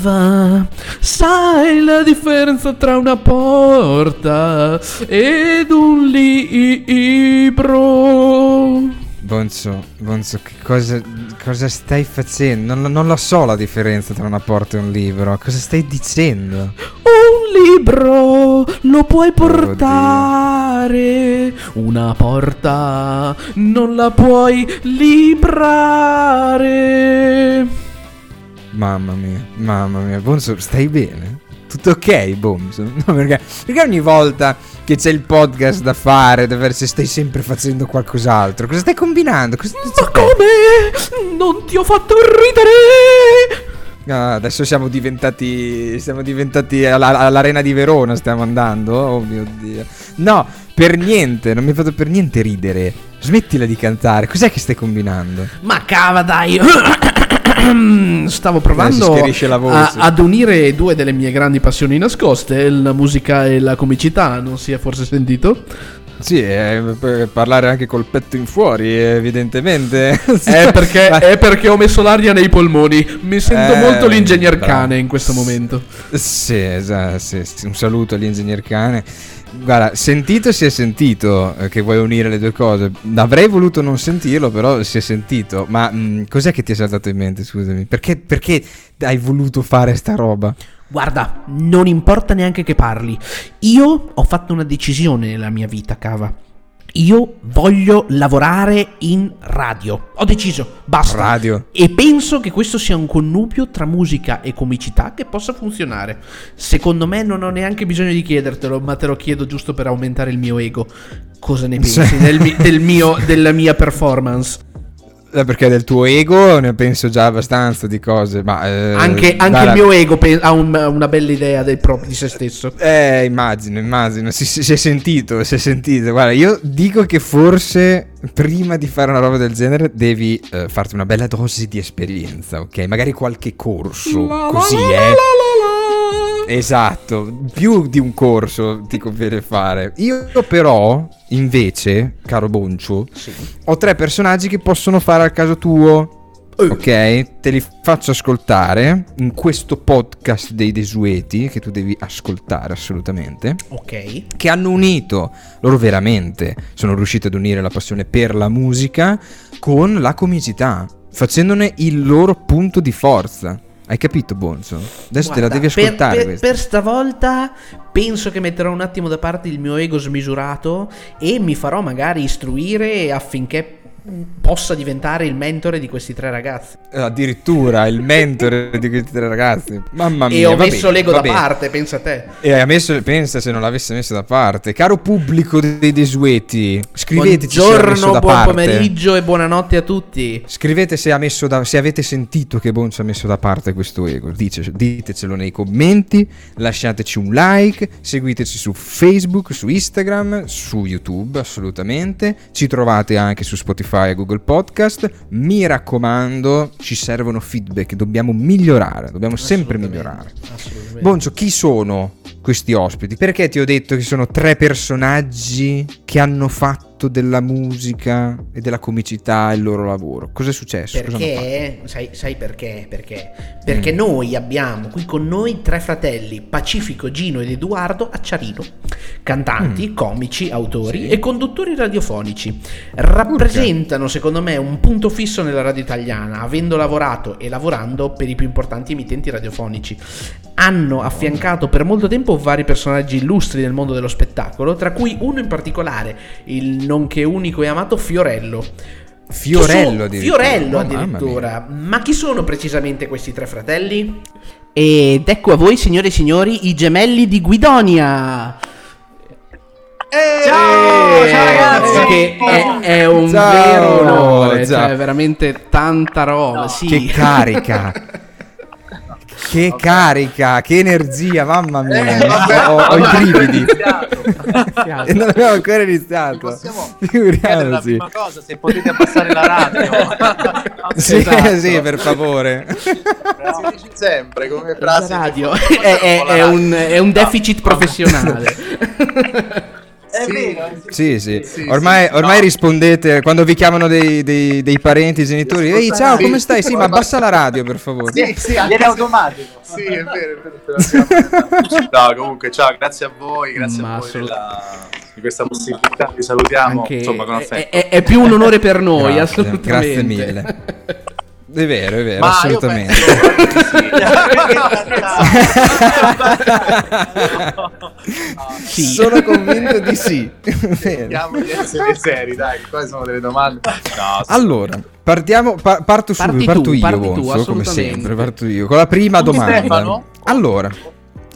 cava, sai la differenza tra una porta ed un libro. Bonzo, Bonzo, che cosa, cosa stai facendo? Non, non lo so la differenza tra una porta e un libro. Cosa stai dicendo? Un libro lo puoi portare, una porta non la puoi librare. Mamma mia, mamma mia. Bonzo, stai bene? Tutto ok, Bonzo? No, perché, perché ogni volta che c'è il podcast da fare, dove stai sempre facendo qualcos'altro. Cosa stai combinando? Cosa Ma come? Non ti ho fatto ridere! Ah, adesso siamo diventati. Siamo diventati alla, all'arena di Verona. Stiamo andando. Oh mio dio. No, per niente. Non mi ha fatto per niente ridere. Smettila di cantare. Cos'è che stai combinando? Ma cava, dai. Stavo provando a, ad unire due delle mie grandi passioni nascoste, la musica e la comicità, non si è forse sentito? Sì, eh, parlare anche col petto in fuori, evidentemente. è, perché, è, perché, ho messo l'aria nei polmoni. Mi sento eh, molto l'ingegner bravo. cane in questo momento. Sì, esatto. Sì, un saluto all'ingegner cane. Guarda, sentito si è sentito eh, che vuoi unire le due cose. Avrei voluto non sentirlo, però si è sentito. Ma mh, mm, cos'è che ti è saltato in mente, scusami? Perché, perché hai voluto fare sta roba? Guarda, non importa neanche che parli. Io ho fatto una decisione nella mia vita, cava. Io voglio lavorare in radio. Ho deciso, basta. Radio. E penso che questo sia un connubio tra musica e comicità che possa funzionare. Secondo me non ho neanche bisogno di chiedertelo, ma te lo chiedo giusto per aumentare il mio ego. Cosa ne pensi del, del mio, della mia performance? Eh, perché del tuo ego ne penso già abbastanza di cose, ma... Eh, anche, anche il mio ego pe- ha un, una bella idea del proprio, di se stesso. Eh, immagino, immagino, si, si, si, è sentito, si è sentito. Guarda, io dico che forse prima di fare una roba del genere devi eh, farti una bella dose di esperienza, ok? Magari qualche corso, la, così, la, eh. Esatto, più di un corso ti conviene fare. Io però Invece, caro Boncio, sì. ho tre personaggi che possono fare al caso tuo. Ok, te li faccio ascoltare in questo podcast dei desueti che tu devi ascoltare assolutamente. Ok. Che hanno unito, loro veramente sono riusciti ad unire la passione per la musica con la comicità, facendone il loro punto di forza. Hai capito, Bonzo? Adesso Guarda, te la devi ascoltare. Per, per, per, stavolta penso che metterò un attimo da parte il mio ego smisurato e mi farò magari istruire affinché possa diventare il mentore di questi tre ragazzi. Eh, addirittura il mentore di questi tre ragazzi. Mamma mia. E ho messo bene, l'ego da bene. parte, pensa a te. E hai messo, pensa se non l'avesse messo da parte. Caro pubblico dei desueti, scriveteci Buongiorno, se ha buon parte. pomeriggio e buonanotte a tutti. Scrivete se, ha messo da, se avete sentito che Bonzo ha messo da parte questo ego. Dice, ditecelo nei commenti, lasciateci un like, seguiteci su Facebook, su Instagram, su YouTube assolutamente. Ci trovate anche su Spotify Spotify e Google Podcast. Mi raccomando, ci servono feedback, dobbiamo migliorare, dobbiamo sempre migliorare. Boncio, chi sono questi ospiti? Perché ti ho detto che sono tre personaggi che hanno fatto fatto della musica e della comicità il loro lavoro? Cos'è successo? Perché? Sai, sai, perché? Perché? Perché mm. noi abbiamo qui con noi tre fratelli, Pacifico, Gino ed Edoardo Acciarino, cantanti, mm. comici, autori sì. e conduttori radiofonici. Rappresentano, Urca. secondo me, un punto fisso nella radio italiana, avendo lavorato e lavorando per i più importanti emittenti radiofonici. Hanno affiancato per molto tempo vari personaggi illustri nel mondo dello spettacolo, tra cui uno in particolare, il nonché unico e amato Fiorello. Fiorello addirittura. Fiorello oh, addirittura. Ma chi sono precisamente questi tre fratelli? Ed ecco a voi, signore e signori, i gemelli di Guidonia. Eeeh, ciao, ciao ragazzi! Che è, è un ciao, vero onore, cioè veramente tanta roba. No. Sì. Che carica! Che okay. carica, che energia, mamma mia. Eh, ho, ho i brividi. e non abbiamo ancora iniziato. Possiamo la prima cosa, se potete abbassare la radio. sì, esatto. sì, per favore. Si dice sempre come frase. Radio è, è, è, un, è un deficit professionale. È sì. vero. Sì, sì. sì ormai, sì, ormai no. rispondete quando vi chiamano dei, dei, dei parenti, genitori. Ehi, ciao, come stai? Sì, ma abbassa la radio, per favore. Sì, sì, viene automatico. Sì, è vero, è vero. no, comunque, ciao, grazie a voi, grazie ma a voi della, di questa possibilità. Vi salutiamo. Anche insomma, con affetto. È, è, è, più un onore per noi, grazie, assolutamente. Grazie mille. È vero, è vero, Ma assolutamente. sì. Sono convinto di sì. Cerchiamo di essere seri, dai, qua sono delle domande. No, allora, partiamo, pa- parto subito, parto io, parti Bonzo, come sempre, parto io, con la prima domanda. Stefano? Allora,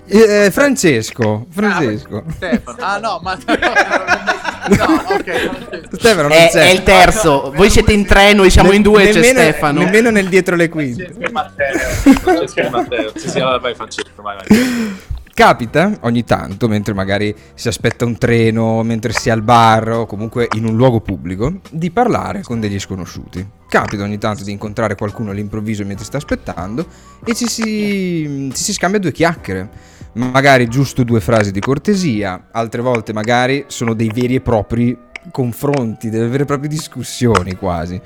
eh, Francesco, Francesco. Ah, Stefano. Ah no, ma no, ok. Stefano non è, c'è. È il terzo. Voi siete in tre, noi siamo ne- in due. Nemmeno, c'è Stefano. Nemmeno nel dietro le quinte. Francesco e Matteo. Francesco e Matteo. Sì, sì, vai Francesco, vai, vai. Capita ogni tanto, mentre magari si aspetta un treno, mentre si è al bar o comunque in un luogo pubblico, di parlare con degli sconosciuti. Capita ogni tanto di incontrare qualcuno all'improvviso mentre sta aspettando e ci si, ci si scambia due chiacchiere. Magari giusto due frasi di cortesia, altre volte magari sono dei veri e propri confronti, delle vere e proprie discussioni quasi.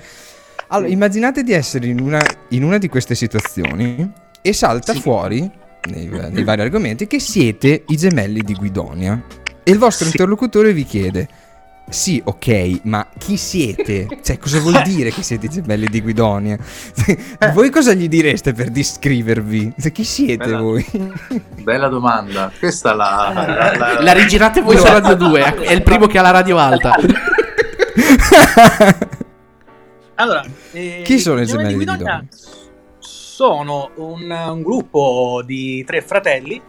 Allora, immaginate di essere in una, in una di queste situazioni e salta sì. fuori nei, nei vari argomenti, che siete i gemelli di Guidonia. E il vostro sì. interlocutore vi chiede: Sì, ok, ma chi siete? Cioè, cosa vuol dire che siete i gemelli di Guidonia? voi cosa gli direste per descrivervi? Cioè, chi siete bella, voi? Bella domanda. Questa la, la, la, la rigirate voi su Radio 2. È il primo che ha la radio alta. allora, eh, chi sono i gemelli di Guidonia? sono un, un gruppo di tre fratelli.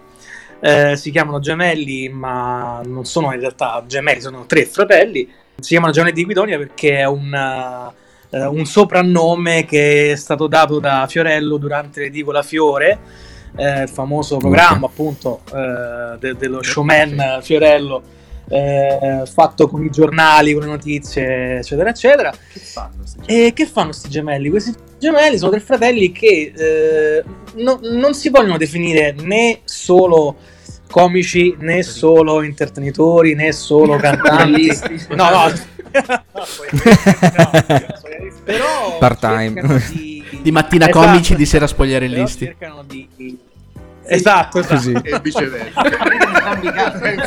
Eh, si chiamano gemelli, ma non sono in realtà gemelli, sono tre fratelli. Si chiamano gemelli di Guidonia perché è un, uh, un soprannome che è stato dato da Fiorello durante l'edicola Fiore, eh, il famoso programma appunto eh, de- dello showman Fiorello eh, fatto con i giornali, con le notizie, eccetera, eccetera. Che fanno e che fanno questi gemelli? Questi gemelli sono tre fratelli che eh, no, non si vogliono definire né solo comici, né solo intratenitori, né solo cantanti. no, no. però part time di, di mattina esatto, comici di sera spogliarellisti cercano di Esatto, esatto. Così. e viceversa.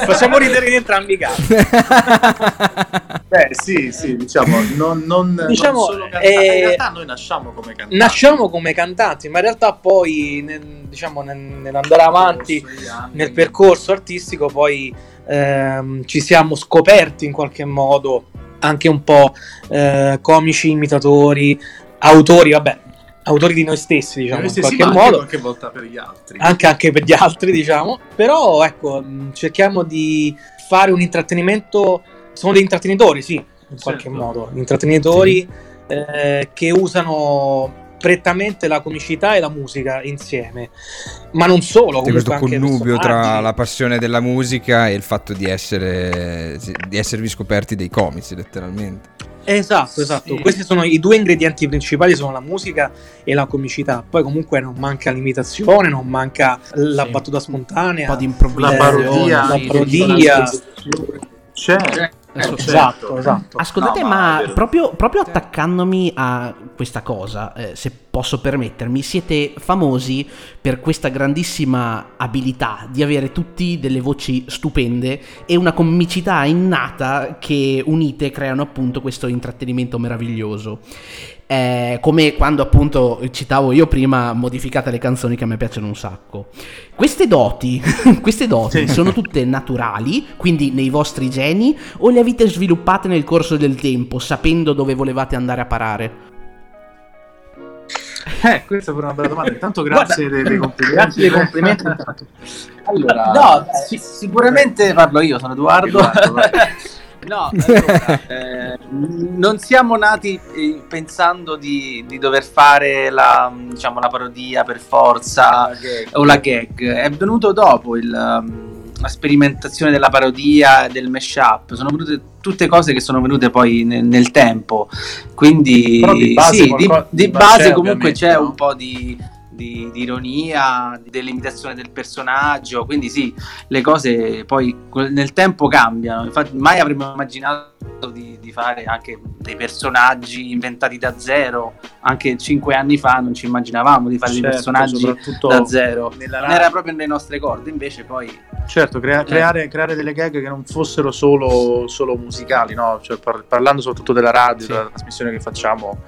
Facciamo ridere in entrambi i casi. Beh, sì, sì, diciamo, non, non, diciamo, non solo cantanti. Eh, in realtà noi nasciamo come cantanti. Nasciamo come cantanti, ma in realtà poi, nel, diciamo, nel, nell'andare avanti nel percorso artistico, poi ehm, ci siamo scoperti in qualche modo anche un po' eh, comici, imitatori, autori, vabbè, autori di noi stessi, diciamo, in qualche modo. Anche volta per gli altri. Anche, anche per gli altri, diciamo. Però, ecco, cerchiamo di fare un intrattenimento. Sono dei intrattenitori, sì, in certo. qualche modo. Intrattenitori sì. eh, che usano prettamente la comicità e la musica insieme, ma non solo. Questo connubio tra la passione della musica e il fatto di, essere, di esservi scoperti dei comici, letteralmente. Esatto, esatto. Sì. Questi sono i due ingredienti principali, sono la musica e la comicità. Poi comunque non manca l'imitazione, non manca la sì. battuta spontanea, un po' di improvvisazione, la parodia, la parodia. C'è. Eh, esatto, certo. esatto. Ascoltate, no, ma, ma proprio, proprio, attaccandomi a questa cosa, eh, se posso permettermi, siete famosi per questa grandissima abilità di avere tutti delle voci stupende e una comicità innata che unite creano appunto questo intrattenimento meraviglioso. Eh, come quando appunto citavo io prima modificate le canzoni che a me piacciono un sacco. Queste doti, queste doti sì. sono tutte naturali, quindi nei vostri geni, o le avete sviluppate nel corso del tempo, sapendo dove volevate andare a parare? Eh, questa è una bella domanda. Intanto grazie Guarda, dei, complimenti. Grazie dei complimenti. allora, no, sì, sicuramente parlo io, sono Edoardo. Edoardo No, allora, eh, non siamo nati eh, pensando di, di, dover fare la, diciamo, la parodia per forza la o la gag. È venuto dopo il, um, la sperimentazione della parodia e del mashup. Sono venute tutte cose che sono venute poi nel, nel tempo. Quindi, di base, sì, di, di base comunque c'è no? un po' di di, di, ironia, dell'imitazione del personaggio. Quindi sì, le cose poi nel tempo cambiano. Infatti, mai avremmo immaginato di, di, fare anche dei personaggi inventati da zero. Anche cinque anni fa non ci immaginavamo di fare certo, dei personaggi da zero. Non era proprio nelle nostre corde, invece poi... Certo, crea- eh. creare, creare, delle gag che non fossero solo, solo musicali, no? cioè, par- parlando soprattutto della radio, sì. della trasmissione che facciamo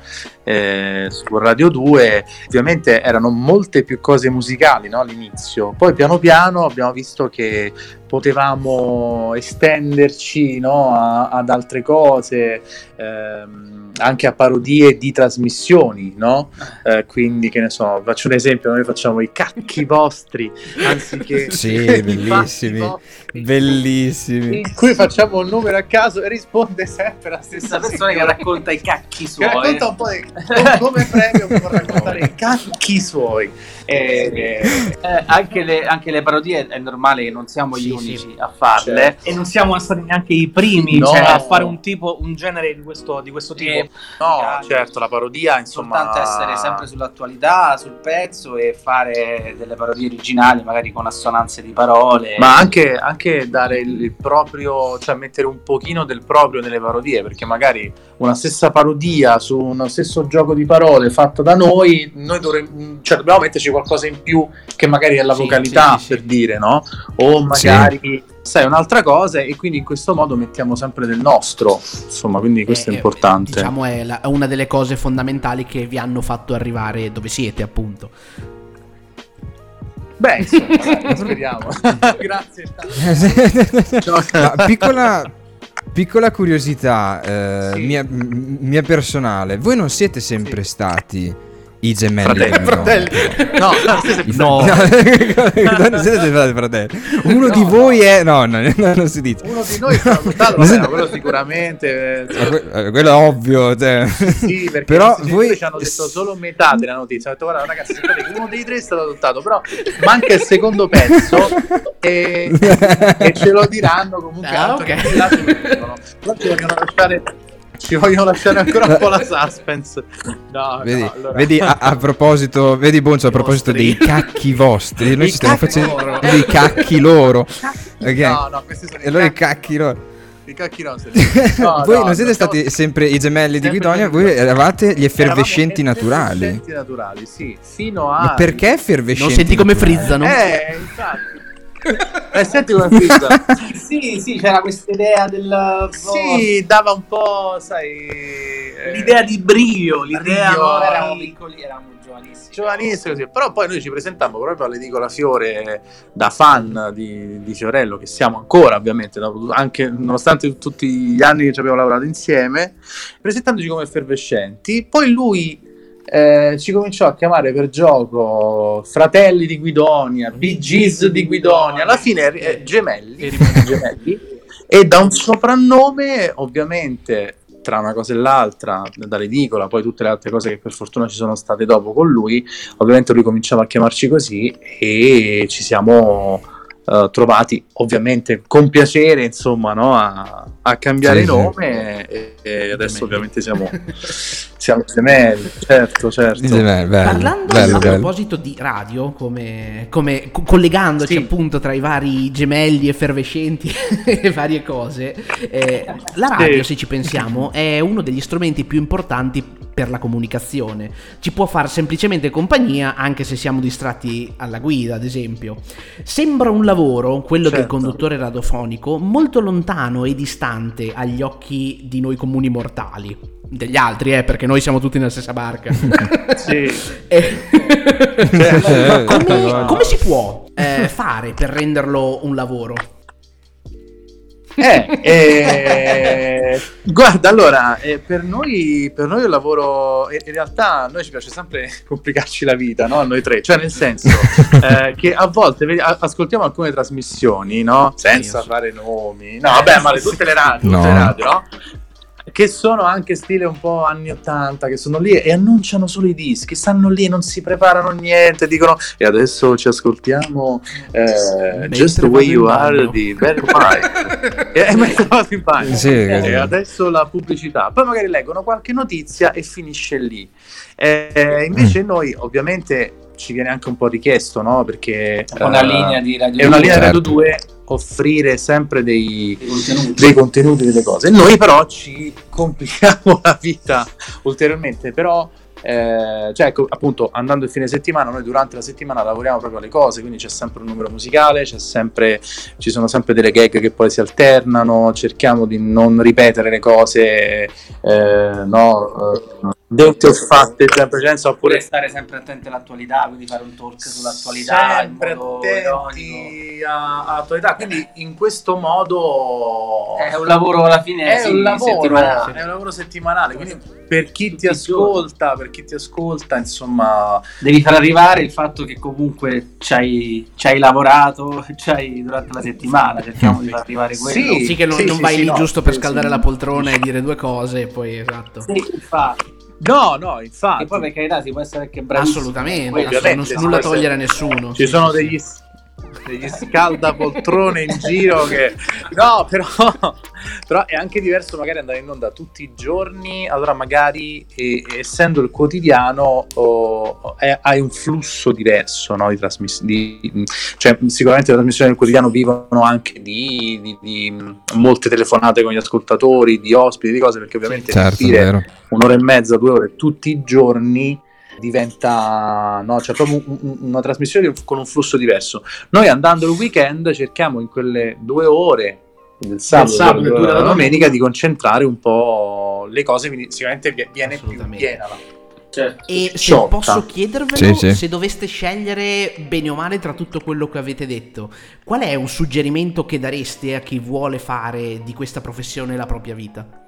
eh, su Radio 2, ovviamente erano molte più cose musicali no? all'inizio, poi piano piano abbiamo visto che potevamo estenderci no, a, ad altre cose, ehm, anche a parodie di trasmissioni, no? Eh, quindi, che ne so, faccio un esempio, noi facciamo i cacchi vostri, anziché... sì, bellissimi, vostri, bellissimi. In cui facciamo un numero a caso e risponde sempre la stessa persona che racconta i cacchi suoi. Che racconta un po' di, come premio può raccontare i cacchi suoi. E, eh, anche, le, anche, le, parodie è normale che non siamo gli sì, unici sì. a farle certo. e non siamo stati neanche i primi no. cioè, a fare un tipo un genere di questo, di questo tipo no certo la parodia insomma soltanto essere sempre sull'attualità sul pezzo e fare delle parodie originali magari con assonanze di parole ma anche, anche dare il, proprio cioè mettere un pochino del proprio nelle parodie perché magari una stessa parodia su uno stesso gioco di parole fatto da noi noi dovremmo cioè dobbiamo metterci qualcosa in più che magari è la sì, vocalità sì, per sì. dire, no? O magari sai un'altra cosa e quindi in questo modo mettiamo sempre del nostro, insomma, quindi questo eh, è importante. Diciamo è, la, è una delle cose fondamentali che vi hanno fatto arrivare dove siete, appunto. Beh, insomma, speriamo. Grazie. Ma, piccola, piccola curiosità eh, sì. mia, mia, personale, voi non siete sempre sì. stati i gemelli. Fratelli. fratelli. No, no, no. non siete fratelli. Uno di voi è. No, no, non si dice. Uno di noi è adottato, vabbè, quello sicuramente. Eh, quello è ovvio. Cioè. Sì, perché però voi ci hanno detto solo metà della notizia. Ho detto, guarda, ragazzi, uno dei tre è stato adottato, però manca il secondo pezzo e, e ce lo diranno comunque. Ah, okay. Però ci vogliono lasciare ci vogliono lasciare ancora un po' la suspense. No, vedi, no, allora... vedi a, a, proposito, vedi Bonzo, a proposito dei cacchi vostri, noi ci stiamo facendo loro. dei cacchi loro. Okay. No, no, questi sono e allora i cacchi loro. I cacchi nostri. No, voi no, non siete stati siamo... sempre i gemelli sempre di Guidonia, voi eravate gli effervescenti naturali. Effervescenti naturali, sì. Fino a. Ma perché effervescenti? Non senti come frizzano? Eh, infatti eh, senti come pizza. sì, sì, c'era questa idea del... Sì, dava un po', sai... Eh, l'idea di brio, l'idea... Brio, no, eravamo piccoli, eravamo giovanissimi. Giovanissimi, sì. Però poi noi ci presentammo proprio all'Edicola Fiore da fan di, di Fiorello, che siamo ancora ovviamente, anche nonostante tutti gli anni che ci abbiamo lavorato insieme, presentandoci come effervescenti. Poi lui eh, ci cominciò a chiamare per gioco Fratelli di Guidonia, Bee Gees di Guidonia, alla fine eh, gemelli, gemelli, e da un soprannome ovviamente tra una cosa e l'altra, dall'edicola, poi tutte le altre cose che per fortuna ci sono state dopo con lui, ovviamente lui cominciava a chiamarci così e ci siamo uh, trovati ovviamente con piacere insomma no, a, a, cambiare sì, nome sì. E, e, adesso ovviamente siamo, siamo gemelli certo certo gemelli, bello, Parlando bello, a bello. proposito di radio come, come co- collegandoci sì. appunto tra i vari gemelli effervescenti e varie cose eh, la radio se ci pensiamo è uno degli strumenti più importanti per la comunicazione. Ci può fare semplicemente compagnia anche se siamo distratti alla guida, ad esempio. Sembra un lavoro, quello certo. del conduttore radiofonico, molto lontano e distante agli occhi di noi comuni mortali. Degli altri, eh, perché noi siamo tutti nella stessa barca. sì. e... cioè, come, come, si può eh, fare per renderlo un lavoro? Eh, eh, guarda, allora, eh, per, noi, per noi il lavoro, in realtà a noi ci piace sempre complicarci la vita, no? A noi tre, cioè nel senso eh, che a volte vedi, ascoltiamo alcune trasmissioni, no? Senza fare nomi, no, vabbè, ma tutte le radio, no. tutte le radio, no? Che sono anche stile un po' anni 80, che sono lì e annunciano solo i dischi, stanno lì, non si preparano niente, dicono e adesso ci ascoltiamo eh, Just the Way You Are di Barry White e, in bagno. Sì, e adesso la pubblicità, poi magari leggono qualche notizia e finisce lì. Eh, invece mm. noi ovviamente ci viene anche un po' richiesto, no? Perché una eh, linea di Radio è una 2, linea di Radio certo. 2 offrire sempre dei, dei contenuti. dei contenuti, delle cose. Noi però ci complichiamo la vita ulteriormente, però eh, cioè ecco, appunto andando il fine settimana noi durante la settimana lavoriamo proprio alle cose quindi c'è sempre un numero musicale c'è sempre ci sono sempre delle gag che poi si alternano cerchiamo di non ripetere le cose eh, no eh, dette o fatte già in precedenza Oppure stare sempre attenti all'attualità, quindi fare un talk sull'attualità in sempre attenti all'attualità quindi in questo modo È un lavoro alla fine è sì, un lavoro, settimanale. è un lavoro settimanale, quindi per chi Tutti ti ascolta, per chi ti ascolta, insomma, Devi far arrivare il fatto che comunque ci hai, ci hai lavorato ci hai durante la settimana, cerchiamo di far arrivare quello. Sì. Sì, che non, sì, non sì, vai sì, lì no, giusto per sì, scaldare sì. la poltrona e dire due cose e poi esatto. Sì, infatti. No, no, infatti, E poi per carità si può essere anche bravissimo. Assolutamente, Quello- Ovviamente, non, nulla togliere a nessuno. ci sono degli, degli scaldapoltrone in giro che no, però, però è anche diverso magari andare in onda tutti i giorni, allora magari eh, essendo il quotidiano oh, è- hai un flusso diverso no, di trasmissioni, cioè sicuramente le trasmissioni del quotidiano vivono anche di, di- di molte telefonate con gli ascoltatori, di ospiti, di cose, perché ovviamente Certo, un'ora e mezza, due ore tutti i giorni diventa no, c'è proprio un- un- una trasmissione con un flusso diverso. Noi andando il weekend cerchiamo in quelle due ore del sabato, sabato e e due della della domenica di concentrare un po' le cose, quindi sicuramente vi- viene più piena la Certo. E se Sciotta. posso chiedervelo, Sì, sì. se doveste scegliere bene o male tra tutto quello che avete detto, qual è un suggerimento che dareste a chi vuole fare di questa professione la propria vita?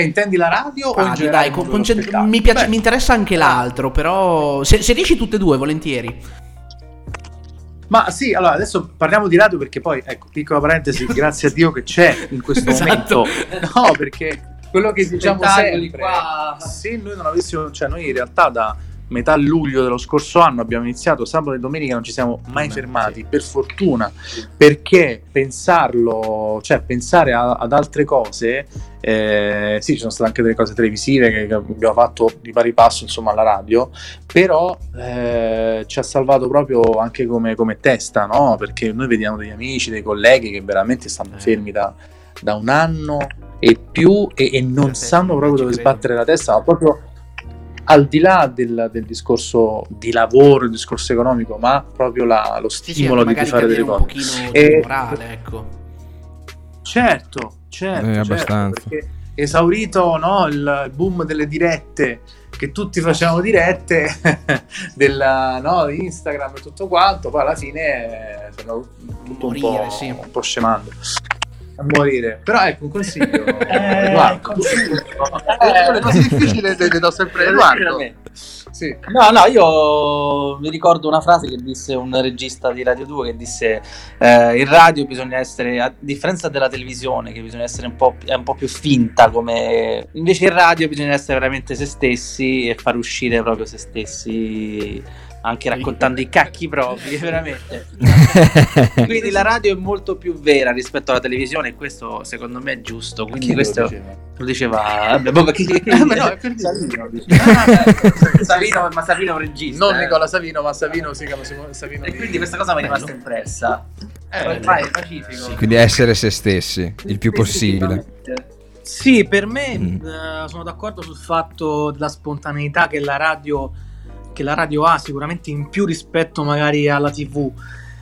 Eh, intendi la radio o Ah, generale dai, concent- mi, piace- mi interessa anche l'altro, però se, se riesci tutte e due, volentieri. Ma sì, allora adesso parliamo di radio perché poi, ecco, piccola parentesi, grazie a Dio che c'è in questo Esatto. momento. No, perché quello che diciamo sempre, qua. se noi non avessimo, cioè noi in realtà da metà luglio dello scorso anno abbiamo iniziato sabato e domenica non ci siamo mai fermati, per fortuna, perché pensarlo, cioè pensare a- ad altre cose, eh, sì, ci sono state anche delle cose televisive che, che abbiamo fatto di pari passo, insomma, alla radio, però eh, ci ha salvato proprio anche come, come testa, no? Perché noi vediamo degli amici, dei colleghi che veramente stanno Eh. fermi da, da un anno e più e, e non sanno proprio dove sbattere la testa, ma proprio al di là del, del discorso di lavoro, il discorso economico, ma proprio la- lo Sì, sì, stimolo di, fare delle cadere un cose. pochino E- morale, ecco. Certo, certo, Eh, certo, abbastanza. perché esaurito no, il boom delle dirette, che tutti facevano dirette della, no, di Instagram e tutto quanto, poi alla fine eh, sono tutto un, Morire, po', sì. un po' scemando. A morire, però ecco un consiglio. Eh, consiglio. Eh, le cose difficili le, le do sempre a Edoardo. Sì. No, no, io mi ricordo una frase che disse un regista di Radio 2 che disse eh, in radio bisogna essere, a differenza della televisione, che bisogna essere un po', un po' più finta come... Invece in radio bisogna essere veramente se stessi e far uscire proprio se stessi, anche raccontando i cacchi propri, veramente. Quindi la radio è molto più vera rispetto alla televisione e questo secondo me è giusto. Quindi Chi lo questo diceva? lo diceva... Vabbè, boh, perché- Eh, ma no, è per Savino. Savino, ma Savino regista. Non eh. Nicola Savino, ma Savino si chiama Savino. E di- quindi questa cosa mi è rimasta impressa. Eh, Ormai è pacifico. Quindi essere se stessi il più possibile. Sì, per me Mm. eh, sono d'accordo sul fatto della spontaneità che la radio che la radio ha sicuramente in più rispetto magari alla TV.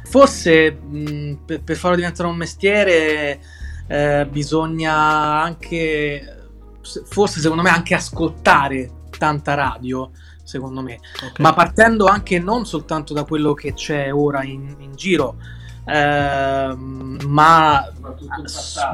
Forse mh, per, per farlo diventare un mestiere eh, bisogna anche forse secondo me anche ascoltare tanta radio, secondo me. Ok. ma partendo anche non soltanto da quello che c'è ora in, in giro, ehm, ma,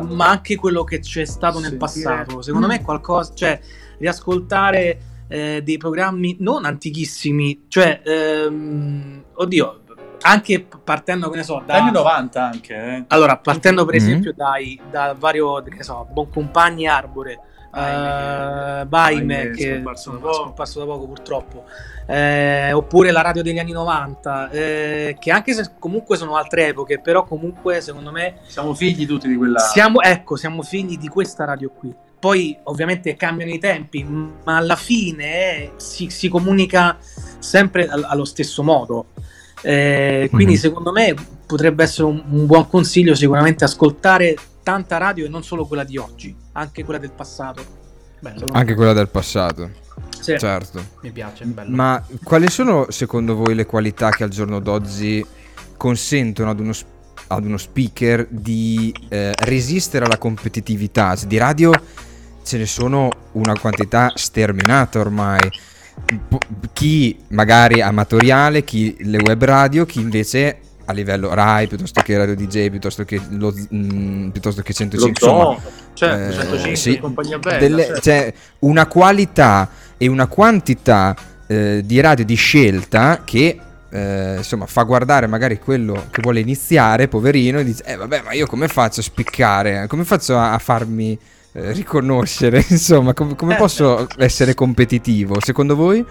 ma anche quello che c'è stato nel Sentire- passato. Secondo me è qualcosa, cioè riascoltare eh, dei programmi non antichissimi, cioè, ehm, oddio, anche partendo, che ne so, da... Anni 90 anche, eh. Allora, partendo per Mhm. esempio dai, da vario, che ne so, Boncompagni Arbore, Baime, Baime, che è da scomparso da poco purtroppo, eh, oppure la radio degli anni 90, eh, che anche se comunque sono altre epoche, però comunque secondo me Siamo figli tutti di quella. siamo, ecco, siamo figli di questa radio qui. Poi ovviamente cambiano i tempi, ma alla fine eh, si, si comunica sempre al- allo stesso modo. Eh, quindi Mhm. secondo me potrebbe essere un, un buon consiglio sicuramente ascoltare tanta radio e non solo quella di oggi, anche quella del passato. Bello. Anche quella del passato, Sì. certo. Mi piace, bello. Ma quali sono secondo voi le qualità che al giorno d'oggi consentono ad uno, ad uno speaker di eh, resistere alla competitività? Cioè, di radio ce ne sono una quantità sterminata ormai. Chi magari amatoriale, chi le web radio, chi invece a livello Rai piuttosto che Radio DJ, piuttosto che, lo, mm, piuttosto che Lo 105, insomma, zoo, cioè, eh, 105 sì, compagnia bella. delle- certo. cioè, una qualità e una quantità eh, di radio di scelta che eh, insomma fa guardare magari quello che vuole iniziare, poverino, e dice: Eh, vabbè, ma io come faccio a spiccare? Come faccio a, a farmi riconoscere? Insomma, com- come Eh, posso essere competitivo? Secondo voi?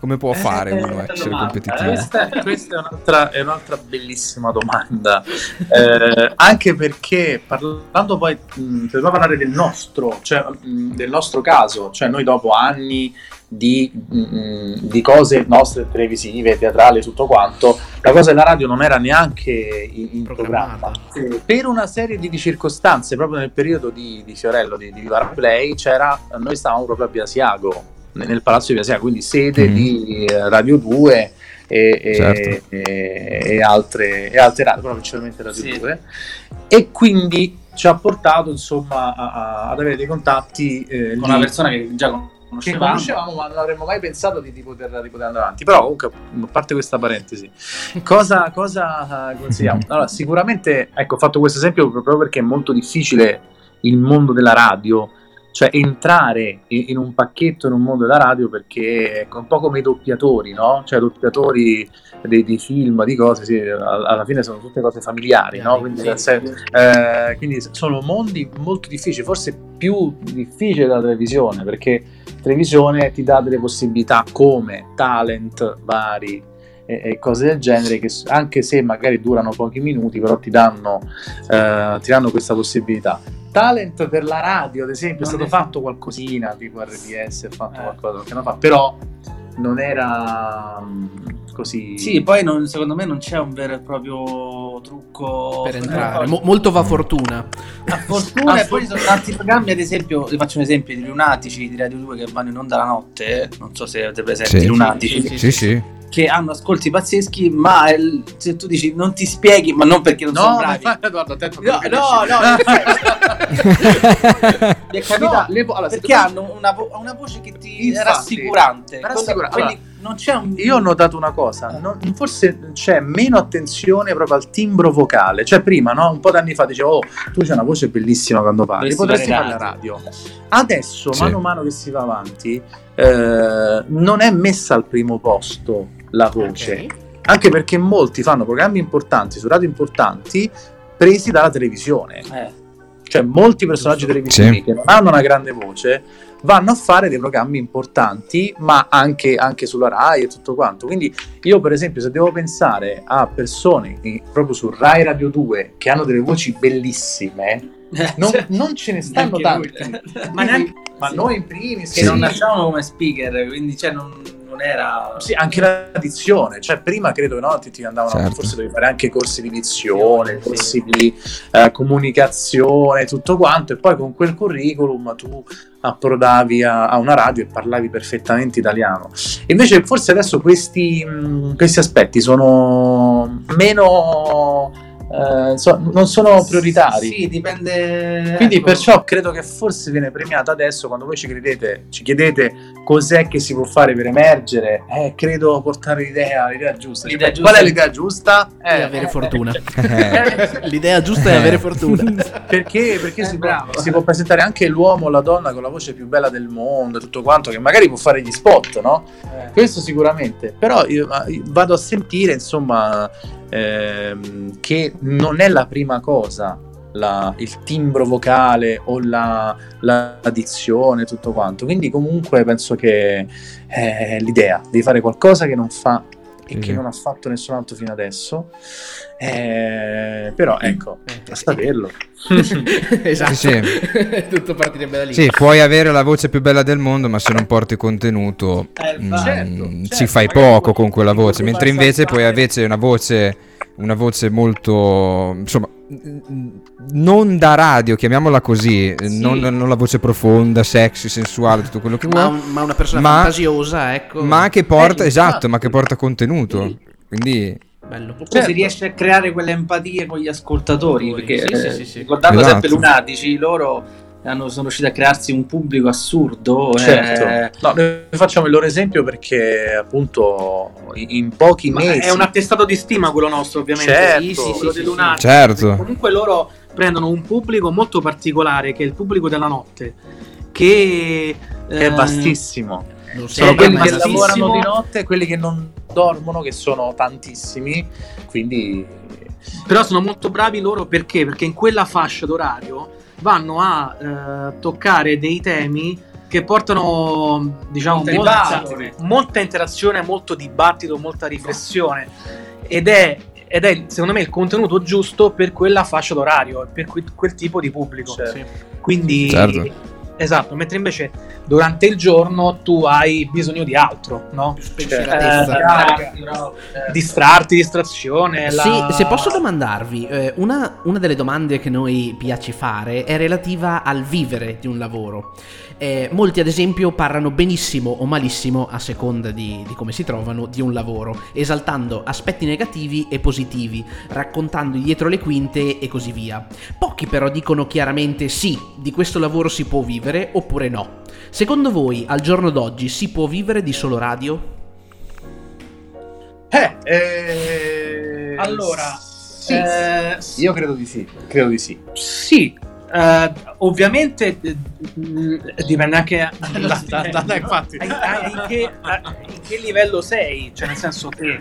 Come può fare Eh, uno eh, essere domanda, competitivo? Questa, questa è, un'altra, è un'altra bellissima domanda. Eh, anche perché parlando poi, mh, per parlare del nostro, cioè, mh, del nostro caso, cioè noi dopo anni di, mh, di cose nostre televisive, teatrali, tutto quanto, la cosa della radio non era neanche in, in programma. Per una serie di, di circostanze, proprio nel periodo di, di Fiorello, di, di Viva Play, c'era, noi stavamo proprio a Biasiago, nel nel palazzo di Biasiago, quindi sede Mm. di eh, Radio 2 e, Certo. e- e altre, e altre radio, però principalmente Radio Sì. 2. E quindi ci ha portato insomma a- a- ad avere dei contatti eh, Con lì una persona che già che conoscevamo. conoscevamo ma non avremmo mai pensato di, di poter, di poter andare avanti però comunque a parte questa parentesi cosa, cosa eh, consigliamo? allora sicuramente ecco ho fatto questo esempio proprio perché è molto difficile il mondo della radio cioè entrare in, un pacchetto in un mondo della radio perché è un po' come i doppiatori no? cioè doppiatori dei, dei film di cose sì, alla fine sono tutte cose familiari no? quindi, nel senso- eh, quindi sono mondi molto difficili, forse più difficili della televisione, perché la televisione ti dà delle possibilità come talent vari e, cose del genere che anche se magari durano pochi minuti, però ti danno, eh, ti danno questa possibilità. Talent per la radio, ad esempio, è Non stato è- fatto qualcosina, tipo RDS ha fatto Eh. qualcosa fa, però non era mm, così... Sì, poi non- secondo me non c'è un vero e proprio trucco per entrare. Mo- molto va fortuna. A fortuna e poi ci sono tanti programmi, ad esempio, vi faccio un esempio di Lunatici di Radio 2 che vanno in onda la notte, non so se avete presente Sì. i Lunatici, Sì, Sì, sì. Che hanno ascolti pazzeschi, ma il- se tu dici non ti spieghi, ma non perché non sono No, ma bravi. Edoardo, attento No, no, dici. no, Mi è capitato No, le vo- allora, perché hanno una, vo- una voce che ti è Infatti, rassicurante. rassicura- Quindi allora, non c'è un Io ho notato una cosa, non- forse c'è meno attenzione proprio al timbro vocale. Cioè, prima, no? un po' d'anni fa dicevo, oh, tu c'hai una voce bellissima quando parli, Potresti fare la radio." radio. Adesso, Sì. mano a mano che si va avanti, eh, non è messa al primo posto la voce. Ok. Anche perché molti fanno programmi importanti su radio importanti presi dalla televisione. eh, Cioè, molti personaggi televisivi che non hanno una grande voce vanno a fare dei programmi importanti, ma anche, anche sulla Rai e tutto quanto. Quindi, io, per esempio, se devo pensare a persone proprio su Rai Radio 2 che hanno delle voci bellissime, non, cioè, non ce ne stanno tanti. lui. ma, neanche, ma sì. noi in primis, che Sì. non nascevano come speaker, quindi cioè non, non era Sì, anche la dizione, cioè prima credo no, ti, ti andavano, Certo. forse dovevi fare anche corsi di dizione, Sì. corsi di eh, comunicazione, tutto quanto, e poi con quel curriculum tu approdavi a, a una radio e parlavi perfettamente italiano. Invece forse adesso questi, mh, questi aspetti sono meno... eh, so- non sono prioritari. Sì, dipende. Quindi ecco, perciò credo che forse viene premiata adesso quando voi ci credete, ci chiedete cos'è che si può fare per emergere, eh, credo portare l'idea, l'idea giusta. L'idea Cioè, giusta Qual è è- l'idea giusta? E Eh, avere eh, fortuna. Eh. L'idea giusta è avere fortuna. Perché, perché Eh, si, può, si può presentare anche l'uomo o la donna con la voce più bella del mondo, tutto quanto, che magari può fare gli spot, no? eh, Questo sicuramente, però io io vado a sentire, insomma, ehm, che non è la prima cosa la- il timbro vocale o la, la dizione, tutto quanto. Quindi comunque penso che è l'idea di fare qualcosa che non fa e Sì, che sì. non ha fatto nessun altro fino adesso. Eh, però ecco, Eh, basta sì. averlo. esatto. Sì, Tutto partirebbe da lì. Sì, puoi avere la voce più bella del mondo, ma se non porti contenuto, Eh, mm, certo, ci certo, fai poco puoi- con quella puoi voce. Mentre invece poi saltare- invece una voce, una voce molto, insomma, mm, non da radio, chiamiamola così, Sì. non, non la voce profonda, sexy, sensuale, tutto quello che Ma, vuoi, un- ma una persona Ma- fantasiosa, ecco. ma che porta, Eh, esatto, ma che porta contenuto. Quindi, Bello. Certo. si riesce a creare quelle empatie con gli ascoltatori, perché Sì, sì, eh, sì, sì. ricordando Esatto. sempre Lunatici, loro hanno, sono riusciti a crearsi un pubblico assurdo. Certo. eh, No, noi facciamo il loro esempio perché appunto in pochi Ma mesi è un attestato di stima quello nostro, ovviamente. Certo. Sì, sì, Sì, quello sì, dei sì. Certo. Comunque loro prendono un pubblico molto particolare, che è il pubblico della notte, che, è eh, vastissimo. Non Sono quelli che lavorano di notte e quelli che non dormono, che sono tantissimi. Quindi Però sono molto bravi loro perché? Perché in quella fascia d'orario vanno a eh, toccare dei temi che portano, diciamo, Molta molta, interazione, molto dibattito, molta riflessione. Ed è, ed è, secondo me, il contenuto giusto per quella fascia d'orario, per que- quel tipo di pubblico. Certo. Quindi, Certo. Esatto, mentre invece durante il giorno tu hai bisogno di altro, no? Più Eh, spensieratezza. carica, eh, distrarti, distrazione. la- Sì, se posso domandarvi, eh, una, una delle domande che noi piace fare è relativa al vivere di un lavoro. Eh, molti ad esempio parlano benissimo o malissimo, a seconda di, di come si trovano, di un lavoro, esaltando aspetti negativi e positivi, raccontando dietro le quinte e così via. Pochi però dicono chiaramente sì, di questo lavoro si può vivere oppure no. Secondo voi, al giorno d'oggi, si può vivere di solo radio? Eh, eh, Allora, sì. eh, io credo di sì. Credo di sì. Sì, eh, ovviamente eh, mh, dipende anche da, Da- da- da- infatti. in, a- in che, a- in che livello sei, cioè nel senso che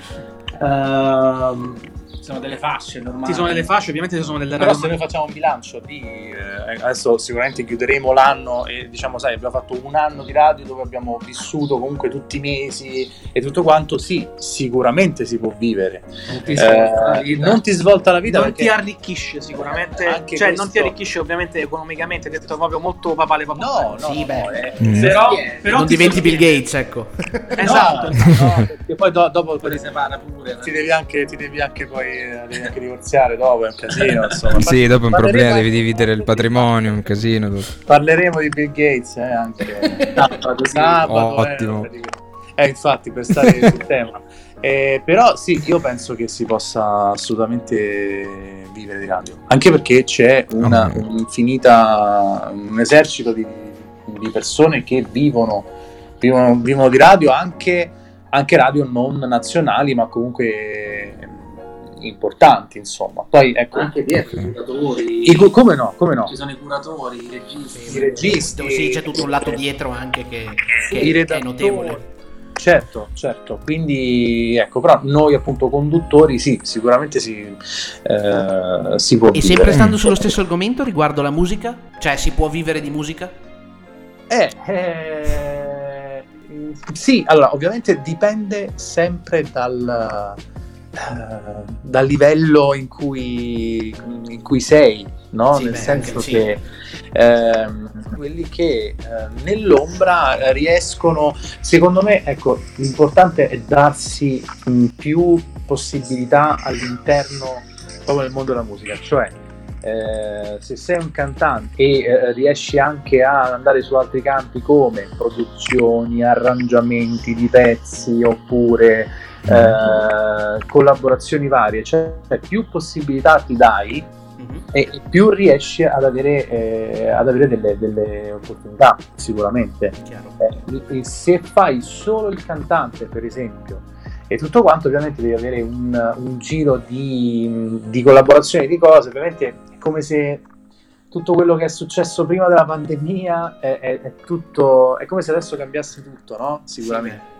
ehm, sono delle fasce normali. ci sono delle fasce, ovviamente ci sono delle Però se noi facciamo un bilancio di eh, adesso sicuramente chiuderemo l'anno e diciamo sai abbiamo fatto un anno di radio dove abbiamo vissuto comunque tutti i mesi e tutto quanto sì sicuramente si può vivere Non ti Eh, svolta la vita. non ti svolta la vita non ti arricchisce sicuramente, Anche cioè questo- non ti arricchisce ovviamente economicamente, detto proprio molto papale papale. no no Sì, no, beh. eh, Mm. Però, Sostiene. però non ti diventi Bill. Gates, ecco. Esatto. no, no, perché poi do- dopo poi ti separa pure. ti devi anche ti devi anche poi eh, devi anche divorziare dopo è un casino insomma Sì, dopo è un problema, devi dividere il patrimonio, un casino. tutto. parleremo di Bill Gates eh, anche Sabato, sì. sabato Ottimo. eh, eh, infatti per stare sul tema Eh, però sì io penso che si possa assolutamente vivere di radio anche perché c'è una Ah. un'infinita un esercito di, di persone che vivono, vivono vivono di radio anche, anche radio non nazionali ma comunque importanti insomma poi ecco Anche dietro i curatori. i come no come no Ci sono i curatori, i registi. i registi Sì, c'è tutto un lato dietro anche che, che- che è notevole. Certo, certo, quindi ecco, però noi appunto conduttori sì, sicuramente si, eh, si può E sempre vivere. stando sullo stesso argomento riguardo la musica? Cioè, si può vivere di musica? Eh, eh, sì, allora ovviamente dipende sempre dal, eh, dal livello in cui, in cui sei, no? Sì, Nel beh, senso sì. che ehm, quelli che eh, nell'ombra riescono, secondo me, ecco, l'importante è darsi mh, più possibilità all'interno proprio del mondo della musica, cioè eh, se sei un cantante e eh, riesci anche a andare su altri campi come produzioni, arrangiamenti di pezzi oppure eh, collaborazioni varie, cioè più possibilità ti dai e e più riesci ad avere, eh, ad avere delle, delle opportunità sicuramente. Eh, se fai solo il cantante, per esempio, e tutto quanto, ovviamente devi avere un, un giro di, di collaborazioni, di cose, ovviamente è come se tutto quello che è successo prima della pandemia è, è- è tutto, è come se adesso cambiasse tutto, no? Sicuramente.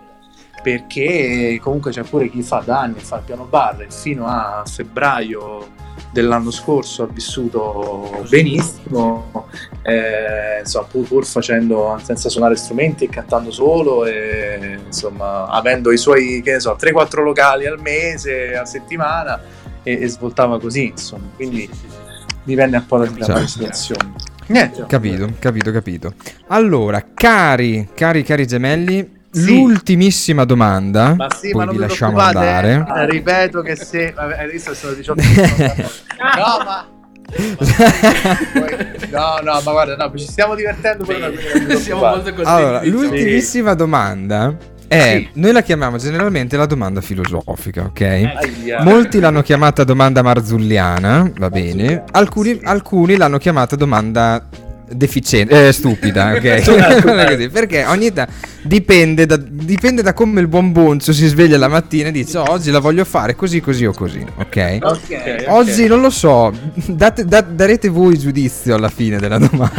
Perché comunque c'è pure chi fa da anni fa il piano bar e fino a febbraio dell'anno scorso ha vissuto benissimo, eh, insomma, pur, pur, facendo senza suonare strumenti e cantando solo e insomma avendo i suoi che ne so 3-4 locali al mese, a settimana e, e svoltava così, insomma, quindi dipende un po' da esatto. situazione. Niente. Capito, capito, capito. Allora, cari, cari, cari gemelli, sì. L'ultimissima domanda, ma sì, poi ma vi lasciamo andare. Eh, ripeto che se... Vabbè, adesso sono 18 No, ma... no, no, ma guarda, no, ci stiamo divertendo. Sì, siamo molto contenti. Allora, l'ultimissima sì. domanda è, sì. noi la chiamiamo generalmente la domanda filosofica, ok? Eh, Molti l'hanno chiamata domanda marzulliana, va bene. Alcuni, alcuni l'hanno chiamata domanda deficiente, eh, stupida, ok? perché ogni tanto dipende da, dipende da come il buon Bonzo si sveglia la mattina e dice oh, oggi la voglio fare così, così o così, ok? okay oggi okay. non lo so, date, da, darete voi giudizio alla fine della domanda.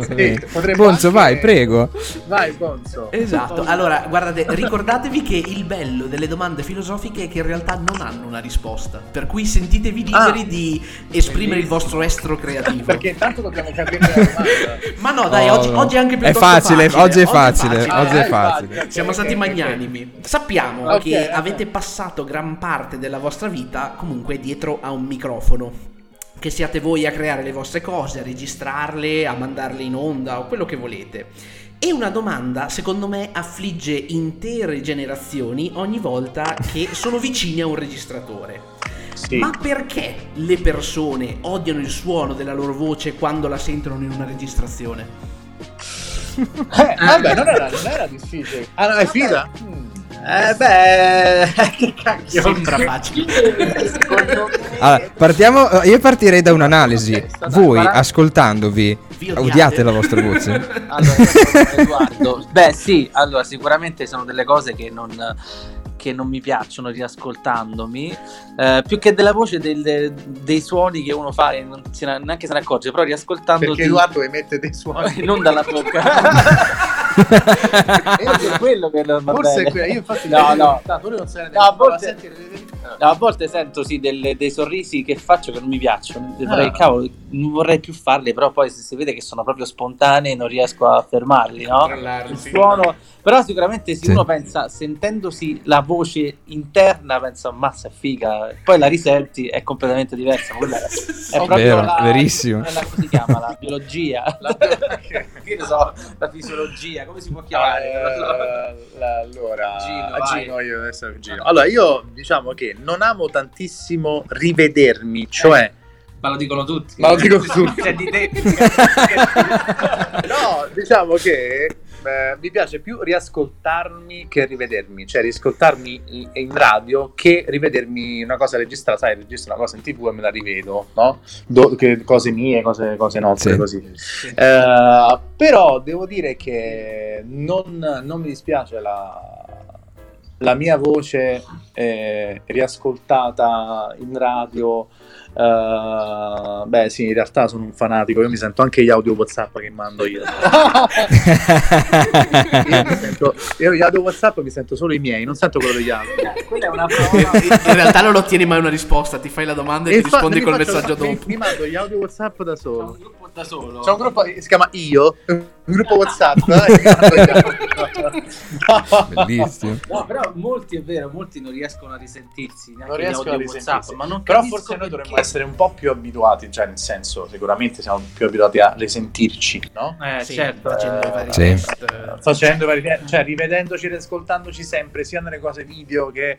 Sì, Bonzo, anche... vai, prego. Vai, Bonzo. Esatto, allora guardate, ricordatevi che il bello delle domande filosofiche è che in realtà non hanno una risposta, per cui sentitevi liberi ah, di esprimere il vostro estro creativo. perché intanto dobbiamo capire la domanda. Ma no, dai, oh, oggi, oggi, è anche più facile, facile. Oggi è facile, oggi è facile. Oggi è facile. Siamo stati magnanimi. Sappiamo okay, che okay. avete passato gran parte della vostra vita comunque dietro a un microfono. Che siate voi a creare le vostre cose, a registrarle, a mandarle in onda o quello che volete. E una domanda, secondo me, affligge intere generazioni ogni volta che sono vicini a un registratore. Sì. Ma perché le persone odiano il suono della loro voce quando la sentono in una registrazione? eh, vabbè, non era, non era difficile. Ah, no, è fida? Mm. Eh beh, che cacchio. Sembra facile. allora, partiamo, io partirei da un'analisi. Voi ascoltandovi odiate la vostra voce? Allora, Edoardo, beh sì, allora sicuramente sono delle cose che non che non mi piacciono riascoltandomi, eh, più che della voce del, dei suoni che uno fa e non si, neanche se ne accorge, però riascoltando... Perché Edoardo emette dei suoni. non dalla bocca. è quello che non va Forse bene. è quello, io infatti no, no. no, non no, a, volte, no, a volte sento sì delle, dei sorrisi che faccio che non mi piacciono. Vorrei, ah. cavolo, non vorrei più farli, però poi se si vede che sono proprio spontanei non riesco a fermarli, no? Il suono però sicuramente se sì. uno pensa, sentendosi la voce interna, pensa, massa è figa, poi la risenti, è completamente diversa. Quella è, è proprio Vero, la, verissimo. È la, come si chiama? La biologia? La, ne so, la fisiologia, come si può chiamare? Uh, la, allora, Gino, Gino, io adesso Gino. Allora, io diciamo che non amo tantissimo rivedermi, cioè... Ma lo dicono tutti. Ma lo dicono tutti. cioè, di te. no, diciamo che eh, mi piace più riascoltarmi che rivedermi, cioè riascoltarmi in radio che rivedermi una cosa registrata, sai, registro una cosa in tv e me la rivedo, no? Do, che, cose mie, cose, cose nostre, sì. così. Sì. Eh, però devo dire che non, non mi dispiace la, la mia voce eh, riascoltata in radio Uh, beh, sì, in realtà sono un fanatico. Io mi sento anche gli audio WhatsApp che mando io. io, sento, io, gli audio WhatsApp mi sento solo i miei, non sento quello degli altri. Quella è una prova. In realtà non ottieni mai una risposta, ti fai la domanda e, e ti rispondi col messaggio dopo. Mi, mi mando gli audio WhatsApp da solo. C'è un gruppo da solo. C'è un gruppo si chiama Io, un gruppo WhatsApp. Bellissimo. No, però molti è vero, molti non riescono a risentirsi. Non riescono a risentirsi. WhatsApp, ma non però forse noi dovremmo essere un po' più abituati, cioè nel senso, sicuramente siamo più abituati a risentirci, no? Eh, sì, certo. Facendo i vari sì. test. Facendo vari test, cioè rivedendoci e ascoltandoci sempre, sia nelle cose video che,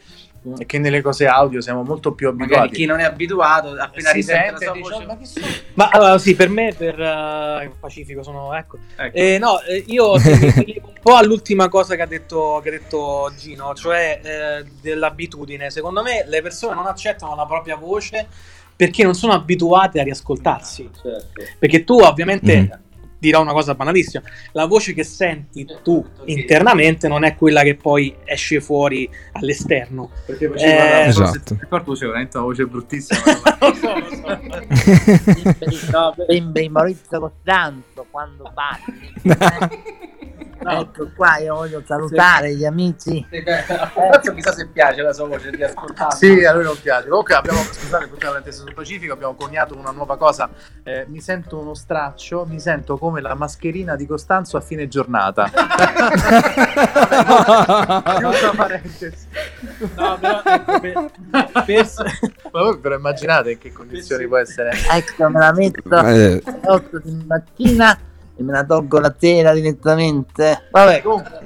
che, nelle cose audio, siamo molto più abituati. Magari chi non è abituato, appena si risente la voce... ma, ma allora, sì, per me, per uh, Pacifico, sono... Ecco. ecco. Eh, no, eh, io un po' all'ultima cosa che ha detto, che ha detto Gino, cioè eh, dell'abitudine. Secondo me le persone non accettano la propria voce perché non sono abituate a riascoltarsi. Certo. Perché tu ovviamente... Mm. Dirò una cosa banalissima, la voce che senti tu internamente non è quella che poi esce fuori all'esterno. Perché eh, esatto. Ricordo c'è veramente una voce bruttissima. lo so, lo so. no, Maurizio Costanzo quando parli. Ecco qua, io voglio salutare gli amici. Adesso chissà se piace la sua voce di ascoltare. Sì, a lui non piace. Comunque abbiamo, scusate, tutta la parentesi sul Pacifico, abbiamo coniato una nuova cosa. Eh, mi sento uno straccio, mi sento come la mascherina di Costanzo a fine giornata. Chiusa parentesi. No, però ecco, per, per- Ma voi però immaginate in che condizioni può essere? Ecco, me la metto Eh, alle 8 di mattina e me la tolgo la sera direttamente. Vabbè, comunque.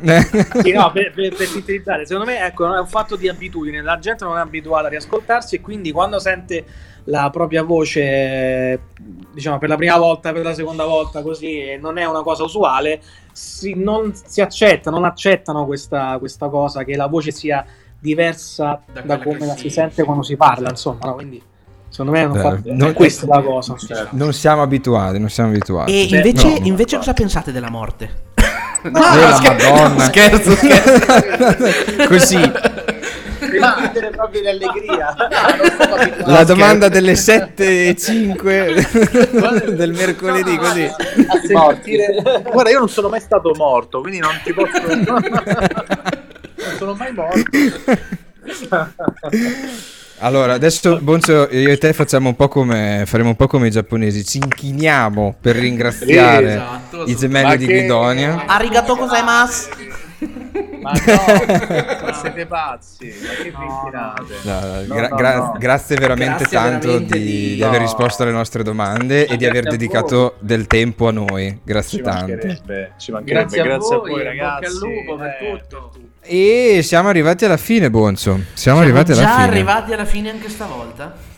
Sì, no, per, per- per sintetizzare, secondo me ecco, è un fatto di abitudine, la gente non è abituata a riascoltarsi e quindi quando sente la propria voce, diciamo, per la prima volta, per la seconda volta, così, non è una cosa usuale, si, non si accetta, non accettano questa, questa cosa, che la voce sia diversa Da da, come la si- si sente quando si parla, insomma, no? quindi secondo me è, un Eh, fatto- non- questa è la cosa. non siamo abituati, non siamo abituati. E Beh, invece, no. invece cosa pensate della morte? Eh, la Madonna. Scherzo, scherzo. Così, proprio di allegria. la domanda delle 7 e 5 del mercoledì, così. Guarda, io non sono mai stato morto, quindi non ti posso. non sono mai morto. Allora, adesso Bonzo, io e te facciamo un po' come faremo un po' come i giapponesi, ci inchiniamo per ringraziare Esatto, i gemelli di che- Guidonia. Arigato gozaimasu. Ma no, ma siete pazzi, ma che? No, No, gra- gra- no. Grazie veramente Grazie tanto veramente di, di- aver risposto alle nostre domande e di aver dedicato del tempo a noi. Grazie Ci tanto. mancherebbe, ci mancherebbe. Grazie a Grazie a voi, voi, ragazzi. lupo per Eh, tutto. E siamo arrivati alla fine, Bonzo. Siamo, arrivati alla già fine. arrivati alla fine anche stavolta?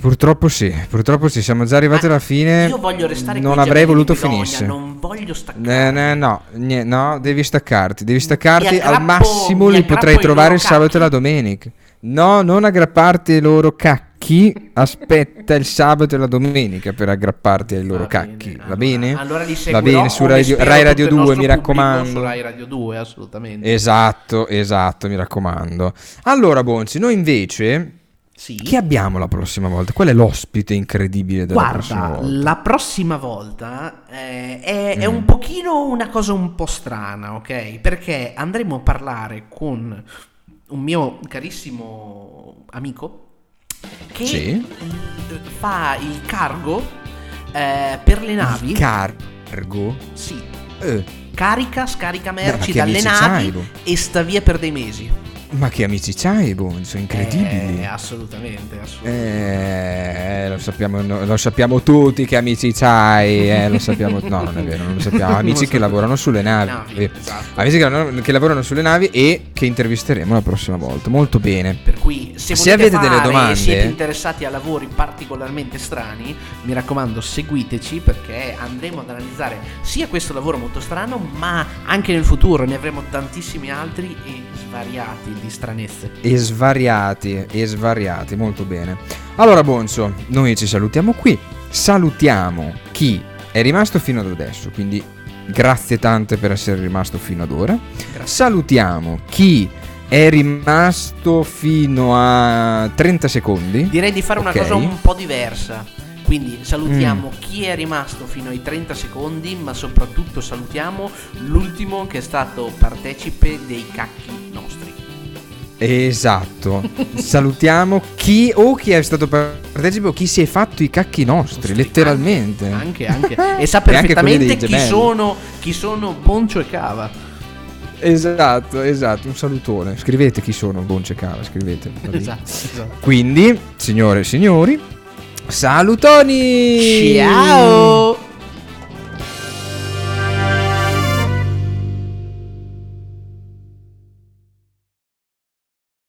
Purtroppo sì, purtroppo sì, siamo già arrivati alla fine. Io voglio restare Non avrei voluto finisse. Non voglio staccare. Eh, no, no, no, devi staccarti, devi staccarti. Aggrappo- Al massimo li aggrappo potrei ai trovare il sabato e la domenica. No, non aggrapparti ai loro cacchi. Aspetta il sabato e la domenica per aggrapparti ai loro Va cacchi. bene, Va bene? Allora li Va seguirò, bene, su Radio, Rai Radio il 2, nostro mi raccomando. Su Rai Radio 2, assolutamente. Esatto, esatto, mi raccomando. Allora, Bonzi, noi invece. Sì. Chi abbiamo la prossima volta? Qual è l'ospite incredibile della prossima Guarda, volta? la prossima volta eh, è, è Mm. un pochino una cosa un po' strana, ok? Perché andremo a parlare con un mio carissimo amico che Sì. fa il cargo eh, per le navi. Cargo? sì, Eh, carica, scarica merci che dalle navi c'hai, Bo? e sta via per dei mesi. Ma che amici c'hai, Bonzo? Incredibili. Eh, assolutamente, assolutamente. Eh, lo sappiamo, lo sappiamo tutti che amici c'hai, eh, lo sappiamo, no non è vero, non lo sappiamo, amici lo che sapevo. lavorano sulle navi, Navi, Eh, esatto. amici che, lavorano- che lavorano sulle navi e che intervisteremo la prossima volta, molto bene. Per cui se, Se avete fare delle domande- e siete interessati a lavori particolarmente strani, mi raccomando seguiteci perché andremo ad analizzare sia questo lavoro molto strano, ma anche nel futuro ne avremo tantissimi altri e svariati di stranezze. E svariati, e svariati, molto bene. Allora Bonzo, noi ci salutiamo qui, salutiamo chi è rimasto fino ad adesso, quindi grazie tante per essere rimasto fino ad ora. Grazie. Salutiamo chi è rimasto fino a 30 secondi. Direi di fare Ok. una cosa un po' diversa. Quindi salutiamo Mm. chi è rimasto fino ai 30 secondi, ma soprattutto salutiamo l'ultimo che è stato partecipe dei cacchi nostri. Esatto. Salutiamo chi o chi è stato partecipe o chi si è fatto i cacchi nostri, letteralmente. Anche, anche. E sa E anche quelli perfettamente dei chi sono, chi sono Poncio e Cava. Esatto, esatto, un salutone. Scrivete chi sono Bonce Cava, scrivete. Esatto, esatto. Quindi, signore e signori, salutoni! Ciao!